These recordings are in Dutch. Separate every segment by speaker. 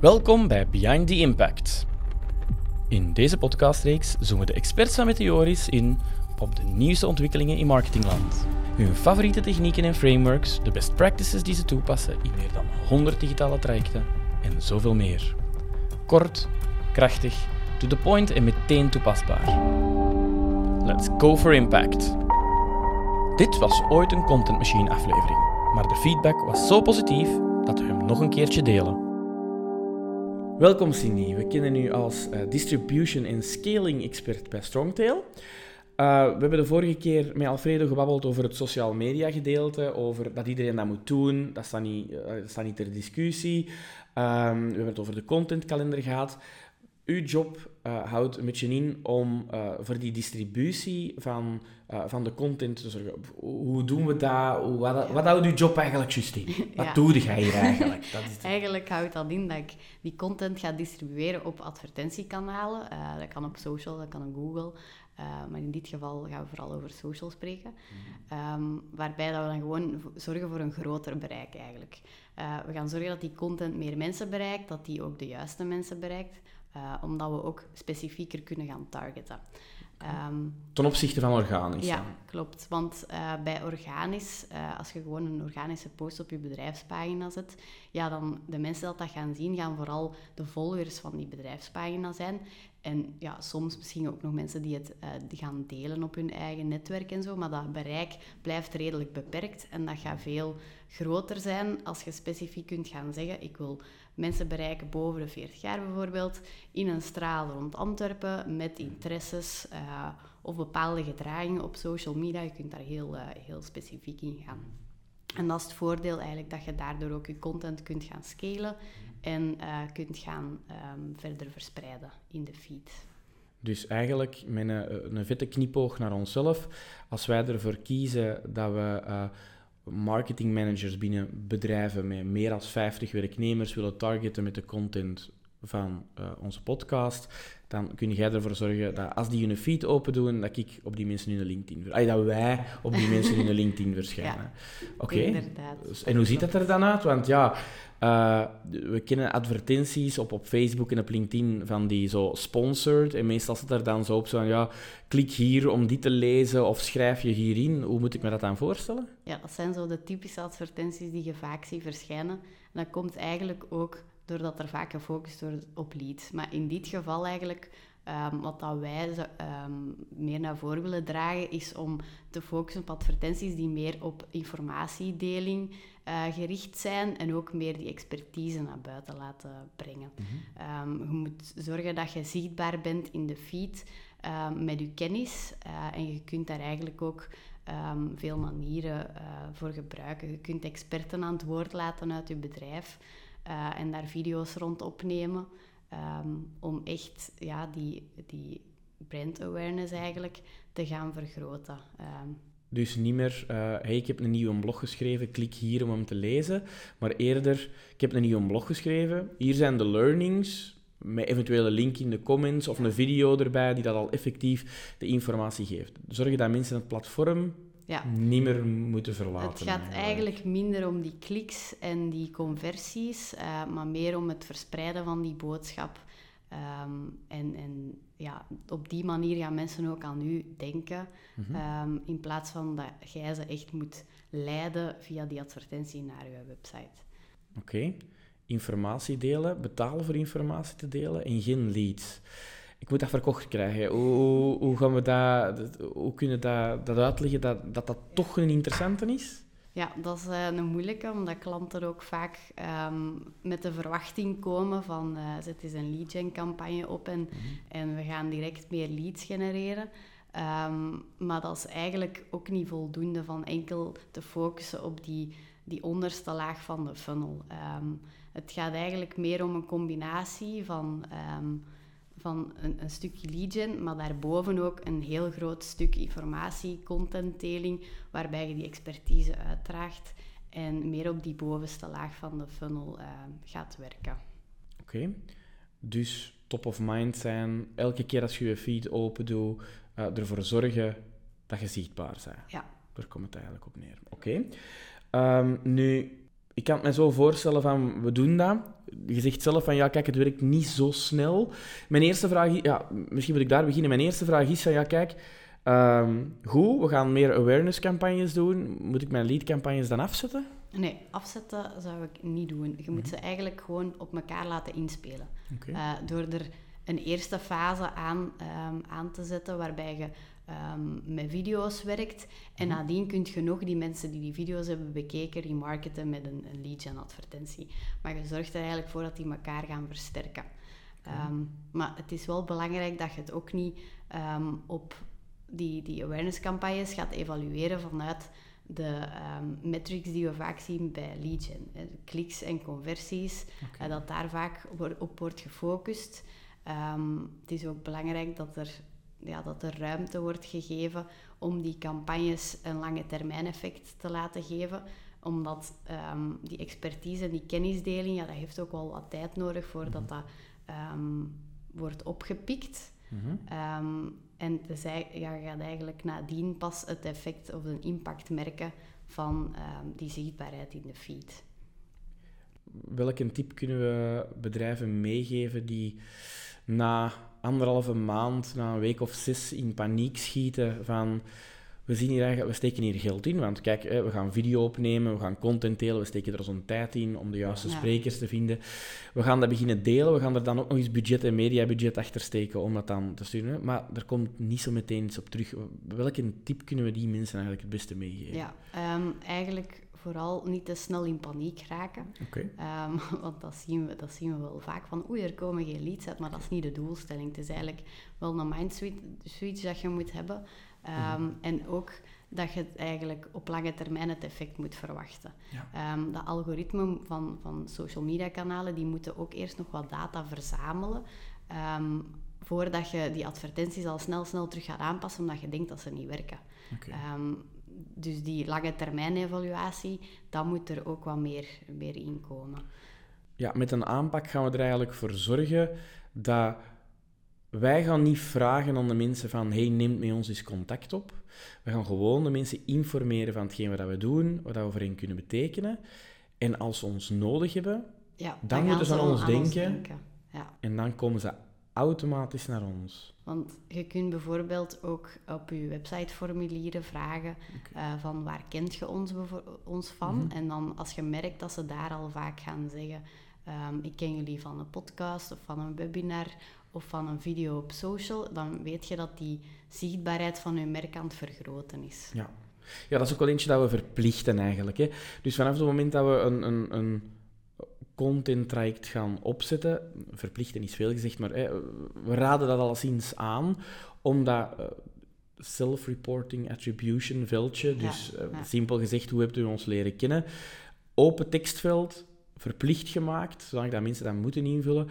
Speaker 1: Welkom bij Behind the Impact. In deze podcastreeks zoomen de experts van Meteoris in op de nieuwste ontwikkelingen in marketingland. Hun favoriete technieken en frameworks, de best practices die ze toepassen in meer dan 100 digitale trajecten en zoveel meer. Kort, krachtig, to the point en meteen toepasbaar. Let's go for impact. Dit was ooit een Content Machine aflevering, maar de feedback was zo positief dat we hem nog een keertje delen. Welkom Cindy, we kennen u als uh, distribution en scaling expert bij Strongtail. Uh, we hebben de vorige keer met Alfredo gebabbeld over het social media gedeelte, over dat iedereen dat moet doen, dat staat niet, uh, dat staat niet ter discussie. Um, we hebben het over de contentkalender gehad. Uw job uh, houdt een beetje in om uh, voor die distributie van, uh, van de content te zorgen. Hoe doen we dat? Hoe, wat, ja. wat houdt uw job eigenlijk juist in? Wat ja. doe jij hier eigenlijk?
Speaker 2: Dat is eigenlijk houdt dat in dat ik die content ga distribueren op advertentiekanalen. dat kan op social, dat kan op Google. maar in dit geval gaan we vooral over social spreken. Mm. Um, waarbij dat we dan gewoon zorgen voor een groter bereik eigenlijk. we gaan zorgen dat die content meer mensen bereikt, dat die ook de juiste mensen bereikt. Uh, omdat we ook specifieker kunnen gaan targeten.
Speaker 1: Um, Ten opzichte van organisch?
Speaker 2: Ja, klopt. Want uh, bij organisch, uh, als je gewoon een organische post op je bedrijfspagina zet, ja, dan de mensen dat dat gaan zien, gaan vooral de volgers van die bedrijfspagina zijn. En ja, soms misschien ook nog mensen die het uh, die gaan delen op hun eigen netwerk en zo. Maar dat bereik blijft redelijk beperkt. En dat gaat veel groter zijn als je specifiek kunt gaan zeggen: ik wil mensen bereiken boven de 40 jaar bijvoorbeeld, in een straal rond Antwerpen met interesses uh, of bepaalde gedragingen op social media. Je kunt daar heel, uh, heel specifiek in gaan. En dat is het voordeel eigenlijk dat je daardoor ook je content kunt gaan scalen en uh, kunt gaan um, verder verspreiden in de feed.
Speaker 1: Dus eigenlijk met een, een vette knipoog naar onszelf, als wij ervoor kiezen dat we uh, marketingmanagers binnen bedrijven met meer dan 50 werknemers willen targeten met de content van uh, onze podcast, dan kun jij ervoor zorgen dat als die hun feed open doen, dat ik op die mensen hun LinkedIn Ay, dat wij op die mensen hun LinkedIn verschijnen.
Speaker 2: Ja, Oké. Okay.
Speaker 1: Dus, en hoe ziet dat er dan uit? Want ja, uh, we kennen advertenties op, op Facebook en op LinkedIn van die zo sponsored. En meestal zit er dan zo op zo van, ja, klik hier om die te lezen of schrijf je hierin. Hoe moet ik me dat dan voorstellen?
Speaker 2: Ja, dat zijn zo de typische advertenties die je vaak ziet verschijnen. En dat komt eigenlijk ook doordat er vaak gefocust wordt op leads. Maar in dit geval eigenlijk, um, wat dat wij um, meer naar voren willen dragen, is om te focussen op advertenties die meer op informatiedeling uh, gericht zijn en ook meer die expertise naar buiten laten brengen. -hmm. um, je moet zorgen dat je zichtbaar bent in de feed met je kennis uh, en je kunt daar eigenlijk ook Um, veel manieren uh, voor gebruiken. Je kunt experten aan het woord laten uit je bedrijf. Uh, en daar video's rond opnemen. Um, om echt ja, die, die brand awareness eigenlijk te gaan vergroten. Um,
Speaker 1: dus niet meer, uh, hey, ik heb een nieuwe blog geschreven, klik hier om hem te lezen. Maar eerder, ik heb een nieuwe blog geschreven, hier zijn de learnings, met eventuele link in de comments of een video erbij die dat al effectief de informatie geeft. Zorgen dat mensen het platform ja. niet meer moeten verlaten.
Speaker 2: Het gaat eigenlijk. minder om die kliks en die conversies, uh, maar meer om het verspreiden van die boodschap. Um, en, en ja, op die manier gaan mensen ook aan u denken, -hmm. um, in plaats van dat jij ze echt moet leiden via die advertentie naar uw website.
Speaker 1: Oké. Okay. Informatie delen, betalen voor informatie te delen en geen leads ik moet dat verkocht krijgen. Hoe, hoe gaan we dat, hoe kunnen dat, dat uitleggen dat, dat dat toch een interessante is?
Speaker 2: Ja, dat is uh, een moeilijke, omdat klanten ook vaak um, met de verwachting komen van uh, zet eens een lead gen campagne op en, mm -hmm. en we gaan direct meer leads genereren. Um, maar dat is eigenlijk ook niet voldoende van enkel te focussen op die, die onderste laag van de funnel. Um, het gaat eigenlijk meer om een combinatie van van een, een stukje lead gen, maar daarboven ook een heel groot stuk informatie, contentdeling, waarbij je die expertise uitdraagt en meer op die bovenste laag van de funnel uh, gaat werken.
Speaker 1: Oké, okay. dus top of mind zijn, elke keer als je je feed open doet, uh, ervoor zorgen dat je zichtbaar bent.
Speaker 2: Ja.
Speaker 1: Daar komt het eigenlijk op neer. Oké. Okay. Um, nu, ik kan het me zo voorstellen van, we doen dat. Je zegt zelf van, ja, kijk, het werkt niet zo snel. Mijn eerste vraag, is- ja, misschien moet ik daar beginnen. Mijn eerste vraag is van, ja, kijk, goed, we gaan meer awareness-campagnes doen. Moet ik mijn lead-campagnes dan afzetten?
Speaker 2: Nee, afzetten zou ik niet doen. Je moet ze eigenlijk gewoon op elkaar laten inspelen. Eh, door er een eerste fase aan, ehm, aan te zetten waarbij je ehm, met video's werkt. En nadien kun je nog die mensen die die video's hebben bekeken remarketen met een, een lead gen advertentie. Maar je zorgt er eigenlijk voor dat die elkaar gaan versterken. Ehm, maar het is wel belangrijk dat je het ook niet ehm, op die, die awareness campagnes gaat evalueren vanuit de metrics die we vaak zien bij lead gen. hè, Kliks en conversies, dat daar vaak op, op wordt gefocust. Het is ook belangrijk dat er, ja, dat er ruimte wordt gegeven om die campagnes een lange termijn effect te laten geven omdat ehm, die expertise en die kennisdeling, ja, dat heeft ook wel wat tijd nodig voordat dat ehm, wordt opgepikt.
Speaker 1: Mhm.
Speaker 2: Ehm, en dus ja, je gaat eigenlijk nadien pas het effect of een impact merken van die zichtbaarheid in de feed.
Speaker 1: Welke tip kunnen we bedrijven meegeven die na anderhalve maand, na een week of zes in paniek schieten van we, zien hier eigenlijk, we steken hier geld in, want kijk, we gaan video opnemen, we gaan content delen, we steken er zo'n tijd in om de juiste
Speaker 2: Ja.
Speaker 1: sprekers te vinden. We gaan dat beginnen delen, we gaan er dan ook nog eens budget en mediabudget achter steken om dat dan te sturen. Maar er komt niet zo meteen iets op terug. Welke tip kunnen we die mensen eigenlijk het beste meegeven?
Speaker 2: Ja, ehm, eigenlijk vooral niet te snel in paniek raken. Ehm, want dat zien, we, dat zien we wel vaak. Van oei, er komen geen leads uit, maar dat is niet de doelstelling. Het is eigenlijk wel een mind switch, switch dat je moet hebben. Ehm, En ook dat je het eigenlijk op lange termijn het effect moet verwachten.
Speaker 1: Ja.
Speaker 2: Ehm, dat algoritme van, van social media kanalen, die moeten ook eerst nog wat data verzamelen. voordat je die advertenties al snel, snel terug gaat aanpassen, omdat je denkt dat ze niet werken. Dus die lange termijn evaluatie, dat moet er ook wat meer, meer in komen.
Speaker 1: Ja, met een aanpak gaan we er eigenlijk voor zorgen dat wij gaan niet vragen aan de mensen van hey, neem met ons eens contact op. We gaan gewoon de mensen informeren van hetgeen wat we doen, wat we voor hen kunnen betekenen. En als ze ons nodig hebben,
Speaker 2: Ja,
Speaker 1: Dan moeten ze aan
Speaker 2: wel
Speaker 1: ons denken.
Speaker 2: Ja,
Speaker 1: en dan komen ze automatisch naar ons.
Speaker 2: want je kunt bijvoorbeeld ook op je website formulieren vragen eh, van waar kent je ons, ons van?
Speaker 1: Mhm.
Speaker 2: En dan als je merkt dat ze daar al vaak gaan zeggen, ehm, ik ken jullie van een podcast of van een webinar of van een video op social, dan weet je dat die zichtbaarheid van je merk aan het vergroten is.
Speaker 1: Ja. ja, dat is ook wel eentje dat we verplichten eigenlijk. Hè. Dus vanaf het moment dat we een, een, een content traject gaan opzetten, verplichten is veel gezegd, maar hè, we raden dat alleszins aan, omdat eh, self-reporting attribution veldje, dus eh,
Speaker 2: ja.
Speaker 1: simpel gezegd, hoe hebt u ons leren kennen, open tekstveld, verplicht gemaakt, zodat dat mensen dat moeten invullen.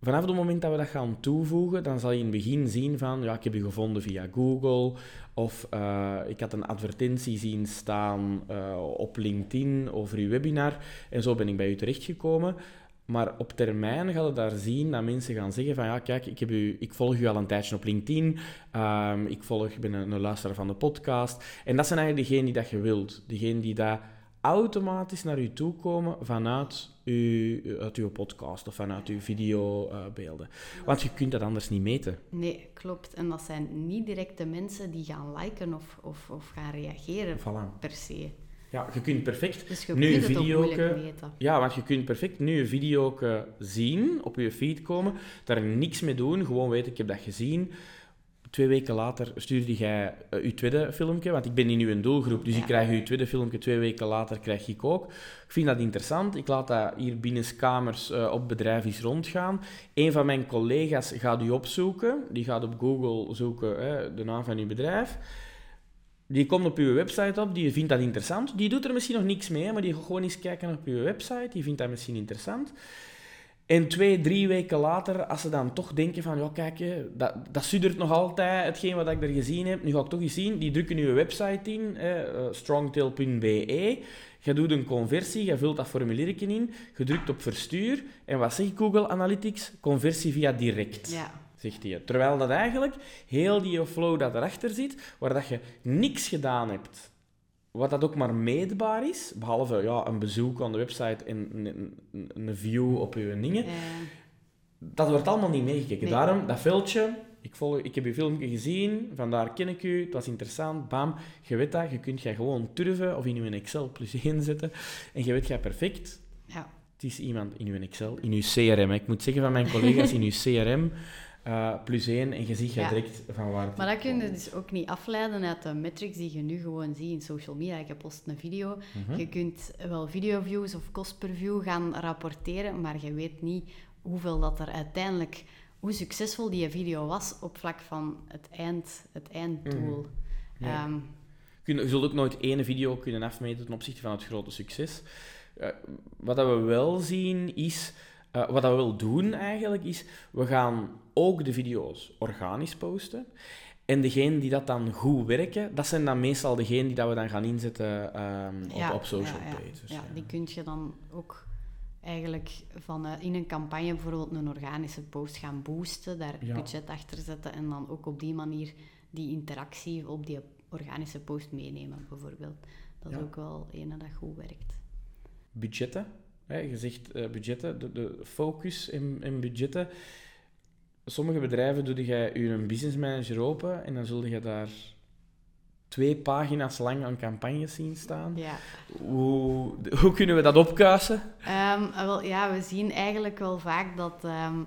Speaker 1: Vanaf het moment dat we dat gaan toevoegen, dan zal je in het begin zien van, ja, ik heb u gevonden via Google, of eh, ik had een advertentie zien staan eh, op LinkedIn over uw webinar, en zo ben ik bij u terechtgekomen. Maar op termijn gaat het daar zien dat mensen gaan zeggen van ja, kijk, ik, heb u, ik volg u al een tijdje op LinkedIn, ehm, ik, volg, ben een, een luisteraar van de podcast. En dat zijn eigenlijk degenen die dat je wilt. Degenen die dat automatisch naar u toe komen vanuit uw, uit uw podcast of vanuit uw videobeelden. Want je kunt dat anders niet meten.
Speaker 2: Nee, klopt. En dat zijn niet direct de mensen die gaan liken of, of, of gaan reageren
Speaker 1: Voilà.
Speaker 2: per se.
Speaker 1: Ja, je kunt perfect
Speaker 2: Dus je
Speaker 1: nu een video. Ja, want je kunt perfect nu een video zien, op je feed komen, daar niks mee doen, gewoon weten, ik heb dat gezien. Twee weken later stuurde jij eh, je tweede filmpje, want ik ben in uw doelgroep, dus
Speaker 2: Ja.
Speaker 1: ik krijg je tweede filmpje, twee weken later krijg ik ook. Ik vind dat interessant, ik laat dat hier binnen kamers eh, op bedrijf eens rondgaan. Een van mijn collega's gaat u opzoeken, die gaat op Google zoeken hè, de naam van uw bedrijf. Die komt op uw website op, die vindt dat interessant. Die doet er misschien nog niks mee, maar die gaat gewoon eens kijken op uw website. Die vindt dat misschien interessant. En twee, drie weken later, als ze dan toch denken van, ja kijk, dat, dat suddert nog altijd, hetgeen wat ik er gezien heb, nu ga ik toch eens zien, die drukken uw website in, eh, strongtail.be, je doet een conversie, je vult dat formuliertje in, je drukt op verstuur, en wat zegt Google Analytics? Conversie via direct
Speaker 2: Ja,
Speaker 1: zegt hij. Terwijl dat eigenlijk heel die flow dat erachter zit, waar dat je niks gedaan hebt wat dat ook maar meetbaar is, behalve ja, een bezoek aan de website en een, een, een view op uw dingen, dat wordt allemaal niet meegekeken.
Speaker 2: Nee.
Speaker 1: Daarom, dat veldje, ik, volg, ik heb je filmpje gezien, vandaar ken ik u, het was interessant, bam, je weet dat, je kunt jij gewoon turven of in je Excel plus 1 zetten en je weet jij perfect,
Speaker 2: ja.
Speaker 1: het is iemand in uw Excel, in uw CRM. Ik moet zeggen van mijn collega's in uw CRM eh, plus 1 en je ziet
Speaker 2: Ja.
Speaker 1: direct van waar het
Speaker 2: Maar dat kun je dus ook niet afleiden uit de metrics die je nu gewoon ziet in social media. Je post een video,
Speaker 1: Mhm.
Speaker 2: je kunt wel videoviews of kost per view gaan rapporteren, maar je weet niet hoeveel dat er uiteindelijk, hoe succesvol die video was op vlak van het, eind, het einddoel.
Speaker 1: Ja. Kun- Je zult ook nooit één video kunnen afmeten ten opzichte van het grote succes. Eh, wat dat we wel zien is, eh, wat dat we wel doen eigenlijk, is we gaan ook de video's organisch posten. En degenen die dat dan goed werken, dat zijn dan meestal degenen die dat we dan gaan inzetten ehm, op,
Speaker 2: ja,
Speaker 1: op social
Speaker 2: ja, ja.
Speaker 1: pages.
Speaker 2: Ja, die kun je dan ook eigenlijk van, eh, in een campagne bijvoorbeeld een organische post gaan boosten, daar budget achter zetten en dan ook op die manier die interactie op die organische post meenemen, bijvoorbeeld. Dat is ook wel een dat goed werkt.
Speaker 1: budgetten. Hè, je zegt eh, budgetten, de, de focus in, in budgetten. Sommige bedrijven doe je business manager open en dan zul je daar twee pagina's lang aan campagnes zien staan.
Speaker 2: Ja.
Speaker 1: Hoe, hoe kunnen we dat opkuisen?
Speaker 2: Ehm, wel, ja, we zien eigenlijk wel vaak dat, ehm,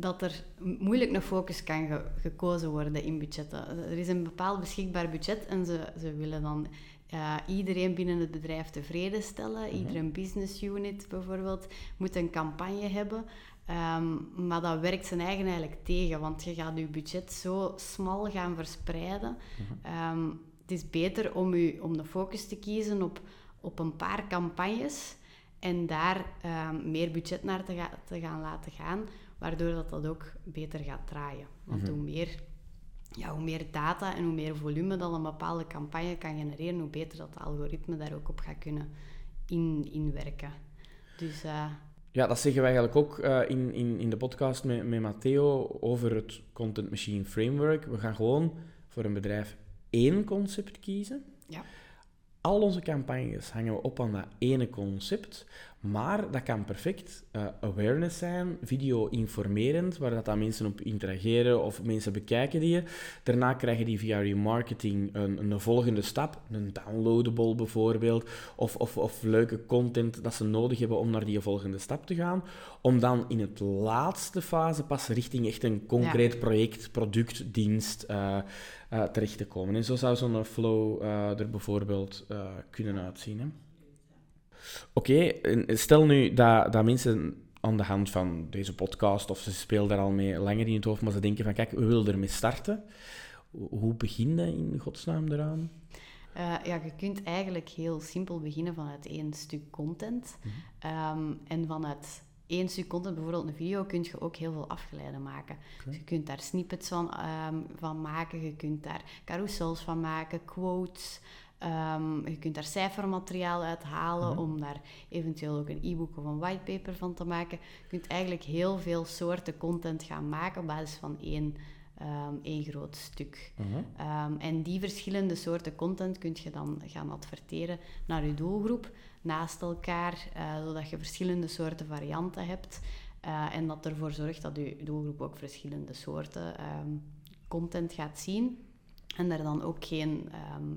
Speaker 2: dat er moeilijk een focus kan ge- gekozen worden in budgetten. Er is een bepaald beschikbaar budget en ze, ze willen dan iedereen binnen het bedrijf tevreden stellen. Iedere business unit bijvoorbeeld moet een campagne hebben. Ehm, maar dat werkt zijn eigen eigenlijk tegen, want je gaat je budget zo smal gaan verspreiden. Ehm, het is beter om, u, om de focus te kiezen op, op een paar campagnes en daar ehm, meer budget naar te, ga- te gaan laten gaan, waardoor dat, dat ook beter gaat draaien. Want hoe, meer, ja, hoe meer data en hoe meer volume dat een bepaalde campagne kan genereren, hoe beter dat de algoritme daar ook op gaat kunnen in, inwerken. Dus eh,
Speaker 1: Ja, dat zeggen we eigenlijk ook eh, in, in, in de podcast met, met Matteo over het Content Machine Framework. We gaan gewoon voor een bedrijf één concept kiezen.
Speaker 2: Ja.
Speaker 1: Al onze campagnes hangen we op aan dat ene concept, maar dat kan perfect eh, awareness zijn, video informerend, waar dat dan mensen op interageren of mensen bekijken die je. Daarna krijgen die via remarketing een, een volgende stap, een downloadable bijvoorbeeld, of, of, of leuke content dat ze nodig hebben om naar die volgende stap te gaan, om dan in het laatste fase pas richting echt een concreet project, product, dienst eh, terecht te komen. En zo zou zo'n flow er bijvoorbeeld kunnen uitzien. hè. Oké, en stel nu dat, dat mensen aan de hand van deze podcast, of ze spelen daar al mee langer in het hoofd, maar ze denken van, kijk, we willen ermee starten. Hoe- begin je in godsnaam eraan?
Speaker 2: Eh, ja, je kunt eigenlijk heel simpel beginnen vanuit één stuk content. Ehm, en vanuit één stuk content, bijvoorbeeld een video, kun je ook heel veel afgeleiden maken. Dus je kunt daar snippets van, ehm, van maken, je kunt daar carousels van maken, quotes. Ehm, je kunt daar cijfermateriaal uit halen om daar eventueel ook een e-book of een whitepaper van te maken. Je kunt eigenlijk heel veel soorten content gaan maken op basis van één, ehm, één groot stuk. Ehm, en die verschillende soorten content kun je dan gaan adverteren naar je doelgroep naast elkaar, eh, zodat je verschillende soorten varianten hebt. eh, en dat ervoor zorgt dat je doelgroep ook verschillende soorten content gaat zien. En er dan ook geen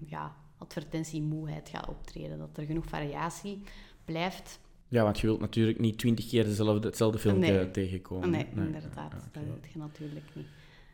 Speaker 2: ja, advertentiemoeheid gaat optreden. Dat er genoeg variatie blijft.
Speaker 1: Ja, want je wilt natuurlijk niet twintig keer dezelfde, hetzelfde filmpje
Speaker 2: Nee.
Speaker 1: tegenkomen.
Speaker 2: nee, inderdaad. Dat wil je natuurlijk niet.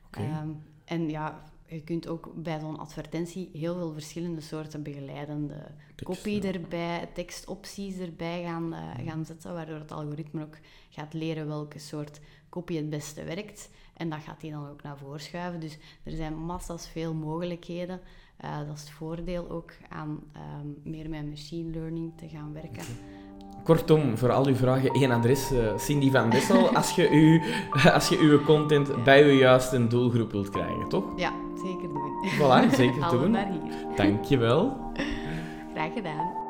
Speaker 1: Oké.
Speaker 2: Ehm, en ja, je kunt ook bij zo'n advertentie heel veel verschillende soorten begeleidende copy
Speaker 1: ja.
Speaker 2: erbij, tekstopties erbij gaan, eh, gaan zetten, waardoor het algoritme ook gaat leren welke soort copy het beste werkt. En dat gaat hij dan ook naar voren schuiven. Dus er zijn massa's veel mogelijkheden. Eh, dat is het voordeel ook aan ehm, meer met machine learning te gaan werken.
Speaker 1: Kortom, voor al uw vragen één adres, eh, Cindy van Dessel, als je, u, als je uw content bij uw juiste doelgroep wilt krijgen, toch?
Speaker 2: Ja, zeker doen.
Speaker 1: Voilà, zeker doen.
Speaker 2: naar hier.
Speaker 1: Dankjewel.
Speaker 2: Graag gedaan.